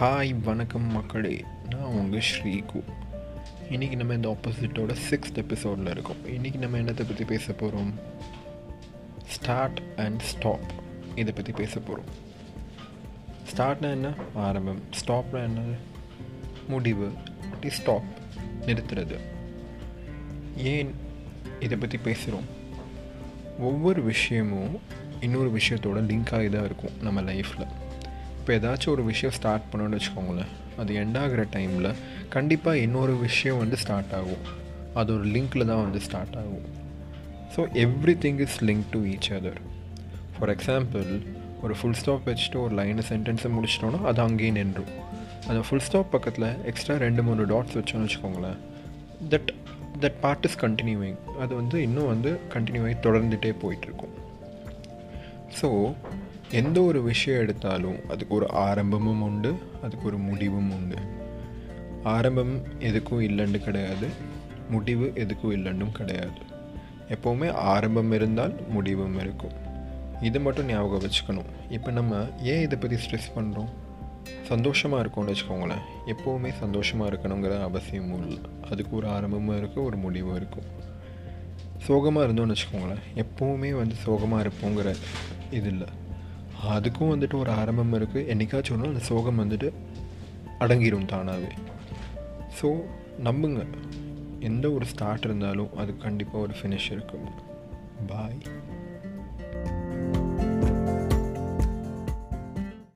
Hi வணக்கம் மக்களே. நான் உங்கள் ஸ்ரீகு. இன்றைக்கி நம்ம இந்த ஆப்போசிட்டோட சிக்ஸ்த் எபிசோடில் இருக்கோம். இன்றைக்கி நம்ம என்னத்தை பற்றி பேச போகிறோம் ஸ்டார்ட் அண்ட் ஸ்டாப் இதை பற்றி பேச போகிறோம் ஸ்டார்ட்னா என்ன? ஆரம்பம். ஸ்டாப்னா என்ன? முடிவு. ஸ்டாப் நிறுத்துறது. ஏன் இதை பற்றி பேசுகிறோம் ஒவ்வொரு விஷயமும் இன்னொரு விஷயத்தோட லிங்க் ஆகி தான் இருக்கும் நம்ம லைஃப்பில் இப்போ ஏதாச்சும் ஒரு விஷயம் ஸ்டார்ட் பண்ணணும்னு வச்சுக்கோங்களேன். அது எண்ட் ஆகிற டைமில் கண்டிப்பாக இன்னொரு விஷயம் வந்து ஸ்டார்ட் ஆகும். அது ஒரு லிங்க்கில் தான் வந்து ஸ்டார்ட் ஆகும். So everything is link to each other for example ஒரு ஃபுல் ஸ்டாப் வச்சுட்டு ஒரு லைனை சென்டென்ஸை முடிச்சிட்டோன்னா அது அங்கேயே நின்றும். அந்த ஃபுல் ஸ்டாப் பக்கத்தில் எக்ஸ்ட்ரா ரெண்டு மூணு டாட்ஸ் வச்சோன்னு வச்சுக்கோங்களேன். That that part is continuing அது வந்து இன்னும் வந்து கண்டினியூவாகி தொடர்ந்துகிட்டே போயிட்டுருக்கும் ஸோ எந்த ஒரு விஷயம் எடுத்தாலும் அதுக்கு ஒரு ஆரம்பமும் உண்டு அதுக்கு ஒரு முடிவும் உண்டு. ஆரம்பம் எதுக்கும் இல்லைன்னு கிடையாது முடிவு எதுக்கும் இல்லைன்னும் கிடையாது. எப்போவுமே ஆரம்பம் இருந்தால் முடிவும் இருக்கும். இது மட்டும் ஞாபகம் வச்சுக்கணும். இப்போ நம்ம ஏன் இதை பற்றி ஸ்ட்ரெஸ் பண்ணுறோம் சந்தோஷமாக இருக்கும்னு வச்சுக்கோங்களேன். எப்போவுமே சந்தோஷமாக இருக்கணுங்கிற அவசியமும் இல்லை. அதுக்கு ஒரு ஆரம்பமும் இருக்குது ஒரு முடிவும் இருக்கும். சோகமாக இருந்தோம்னு வச்சுக்கோங்களேன். எப்போவுமே வந்து சோகமாக இருப்போங்கிற இது இல்லை. அதுக்கும் வந்துட்டு ஒரு ஆரம்பம் இருக்குது என்றைக்காச்சும் ஒன்று அந்த சோகம் வந்துட்டு அடங்கிடும் தானாகவே ஸோ நம்புங்க. எந்த ஒரு ஸ்டார்ட் இருந்தாலும் அது கண்டிப்பாக ஒரு ஃபினிஷ் இருக்கும். பாய்